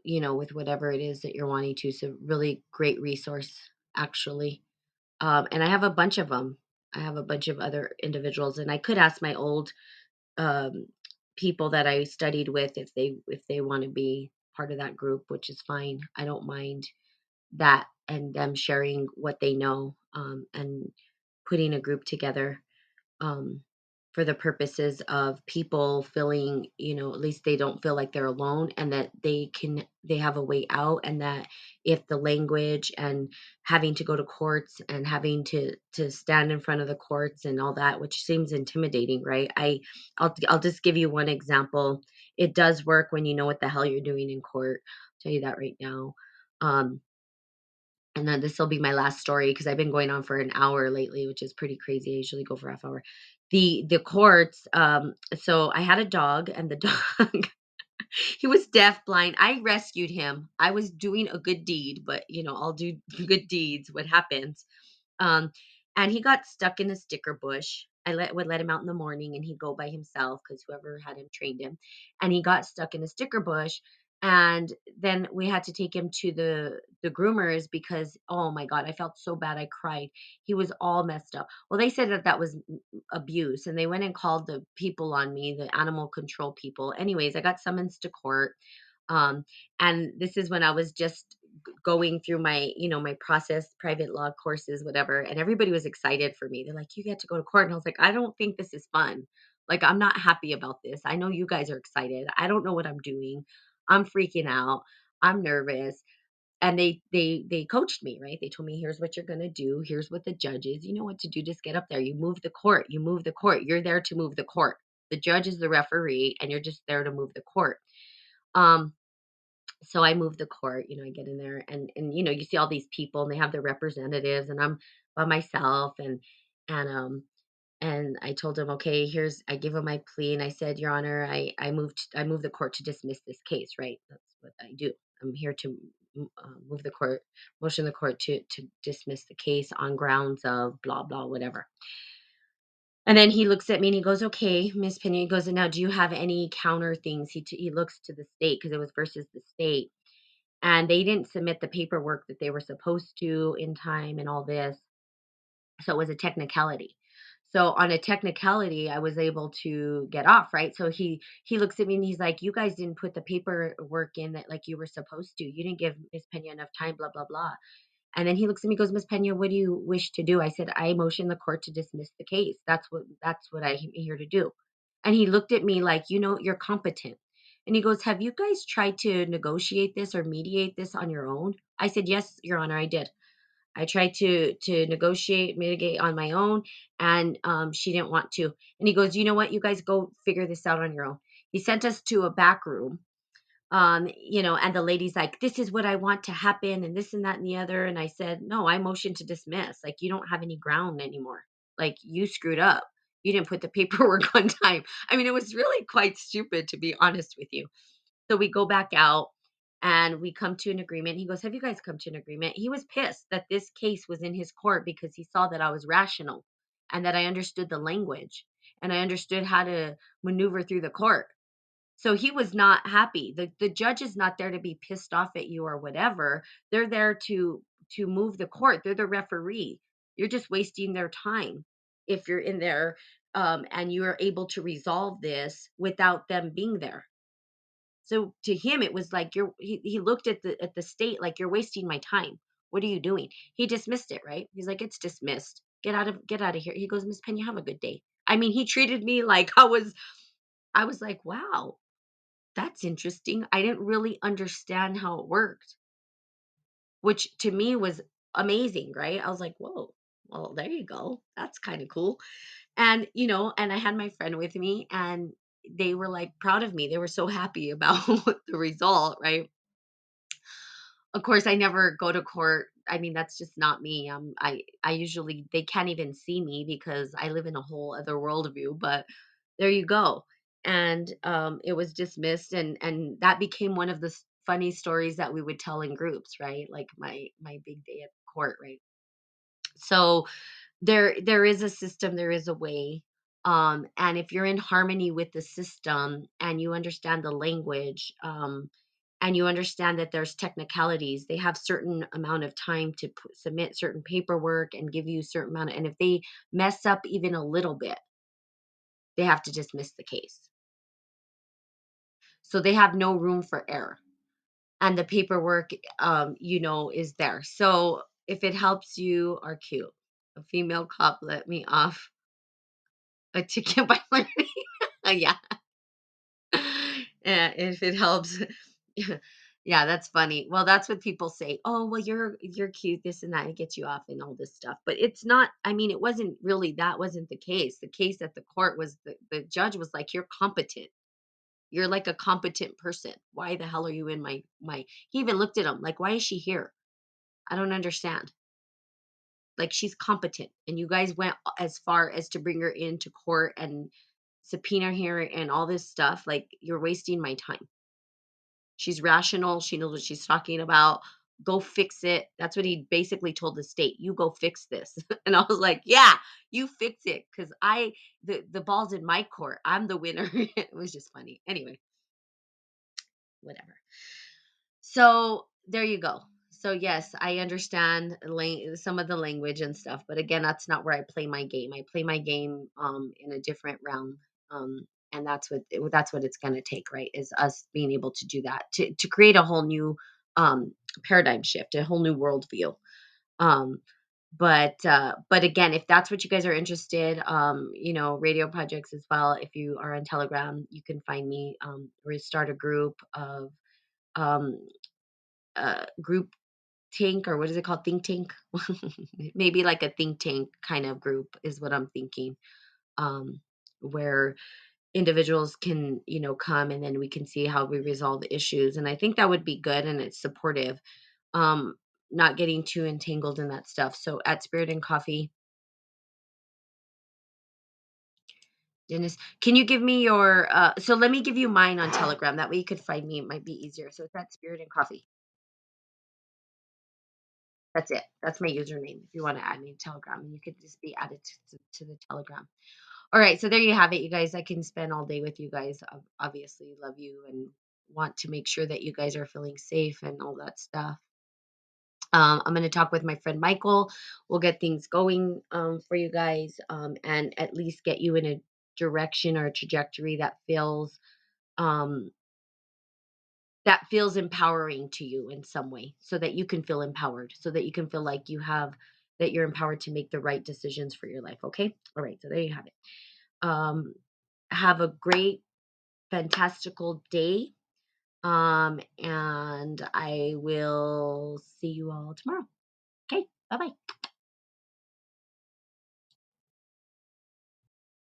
you know, with whatever it is that you're wanting to. So really great resource, actually. Um, and I have a bunch of them. I have a bunch of other individuals, and I could ask my old um, people that I studied with if they if they want to be part of that group, which is fine. I don't mind that and them sharing what they know um, and putting a group together. Um, for the purposes of people feeling, you know, at least they don't feel like they're alone and that they can they have a way out and that if the language and having to go to courts and having to to stand in front of the courts and all that which seems intimidating, right? I I'll I'll just give you one example. It does work when you know what the hell you're doing in court. I'll tell you that right now. Um and then this will be my last story because I've been going on for an hour lately, which is pretty crazy. I usually go for half hour. The the courts, um, so I had a dog and the dog he was deaf blind. I rescued him. I was doing a good deed, but you know, I'll do good deeds. What happens? Um, and he got stuck in a sticker bush. I let would let him out in the morning and he'd go by himself because whoever had him trained him. And he got stuck in a sticker bush. And then we had to take him to the the groomers because oh my god, I felt so bad. I cried. He was all messed up. Well, they said that that was abuse, and they went and called the people on me, the animal control people. Anyways, I got summons to court. Um, and this is when I was just going through my, you know, my process, private law courses, whatever. And everybody was excited for me. They're like, you get to go to court. And I was like, I don't think this is fun. Like, I'm not happy about this. I know you guys are excited. I don't know what I'm doing. I'm freaking out. I'm nervous. And they they they coached me, right? They told me here's what you're to do. Here's what the judge is. You know what to do. Just get up there. You move the court. You move the court. You're there to move the court. The judge is the referee and you're just there to move the court. Um so I move the court, you know, I get in there and and you know, you see all these people and they have their representatives and I'm by myself and and um and I told him, okay, here's I give him my plea and I said, Your Honor, I I moved I moved the court to dismiss this case, right? That's what I do. I'm here to uh, move the court, motion the court to to dismiss the case on grounds of blah blah whatever. And then he looks at me and he goes, "Okay, Miss Pena." He goes, now, do you have any counter things?" He t- he looks to the state because it was versus the state, and they didn't submit the paperwork that they were supposed to in time and all this so it was a technicality so on a technicality i was able to get off right? So he he looks at me and he's like you guys didn't put the paperwork in that like you were supposed to. You didn't give miss pena enough time blah blah blah. And then he looks at me goes miss pena what do you wish to do? I said i motion the court to dismiss the case. That's what that's what i'm here to do. And he looked at me like you know you're competent. And he goes have you guys tried to negotiate this or mediate this on your own? I said yes your honor i did I tried to to negotiate, mitigate on my own, and um, she didn't want to. And he goes, "You know what? You guys go figure this out on your own." He sent us to a back room, um, you know, and the lady's like, "This is what I want to happen," and this and that and the other. And I said, "No, I motion to dismiss. Like, you don't have any ground anymore. Like, you screwed up. You didn't put the paperwork on time." I mean, it was really quite stupid, to be honest with you. So we go back out and we come to an agreement. He goes, Have you guys come to an agreement? He was pissed that this case was in his court because he saw that I was rational and that I understood the language and I understood how to maneuver through the court. So he was not happy. The the judge is not there to be pissed off at you or whatever. They're there to to move the court. They're the referee. You're just wasting their time if you're in there um, and you are able to resolve this without them being there. So to him, it was like you're. He, he looked at the at the state like you're wasting my time. What are you doing? He dismissed it, right? He's like, it's dismissed. Get out of get out of here. He goes, Miss Pena, have a good day. I mean, he treated me like I was I was like, wow, that's interesting. I didn't really understand how it worked, which to me was amazing, right? I was like, whoa, well, there you go. That's kind of cool. And, you know, and I had my friend with me and they were like proud of me. They were so happy about the result, right? Of course, I never go to court. I mean, that's just not me. Um, I I usually they can't even see me because I live in a whole other world worldview. But there you go. And um, it was dismissed, and and that became one of the funny stories that we would tell in groups, right? Like my my big day at court, right? So there there is a system there is a way um and if you're in harmony with the system and you understand the language um and you understand that there's technicalities they have certain amount of time to p- submit certain paperwork and give you certain amount of, and if they mess up even a little bit they have to dismiss the case. So they have no room for error and the paperwork um you know is there. So if it helps you are cute a female cop let me off a ticket by learning yeah Yeah, if it helps. Yeah, that's funny. Well, that's what people say. Oh, well, you're you're cute, this and that. It gets you off and all this stuff. But it's not, I mean, it wasn't really that wasn't the case. The case at the court was the, the judge was like, You're competent. You're like a competent person. Why the hell are you in my my he even looked at him like, why is she here? I don't understand. Like she's competent. And you guys went as far as to bring her into court and subpoena her and all this stuff. Like you're wasting my time. She's rational. She knows what she's talking about. Go fix it. That's what he basically told the state. You go fix this. and I was like, yeah, you fix it. Cause I, the, the ball's in my court. I'm the winner. it was just funny. Anyway, whatever. So there you go. So yes, I understand lang- some of the language and stuff, but again, that's not where I play my game. I play my game um, in a different realm, um, and that's what that's what it's going to take, right? Is us being able to do that to to create a whole new um, paradigm shift, a whole new worldview. Um, but uh, but again, if that's what you guys are interested, um, you know, radio projects as well. If you are on Telegram, you can find me. Um, or start a group of um, uh, group tank or what is it called? Think tank? Maybe like a think tank kind of group is what i'm thinking um where individuals can you know come and then we can see how we resolve issues and i think that would be good and it's supportive um not getting too entangled in that stuff. So at spirit and coffee dennis can you give me your uh so let me give you mine on telegram that way you could find me it might be easier. So it's at spirit and coffee that's it that's my username if you want to add me to telegram and you could just be added to, to, the telegram All right, so there you have it, you guys. I can spend all day with you guys. Ob- Obviously, love you and want to make sure that you guys are feeling safe and all that stuff. Um, I'm going to talk with my friend Michael. We'll get things going um, for you guys um, and at least get you in a direction or a trajectory that feels um, that feels empowering to you in some way, so that you can feel empowered, so that you can feel like you have that you're empowered to make the right decisions for your life. Okay, all right. So there you have it. Um, have a great fantastical day. Um, and I will see you all tomorrow. Okay, bye bye.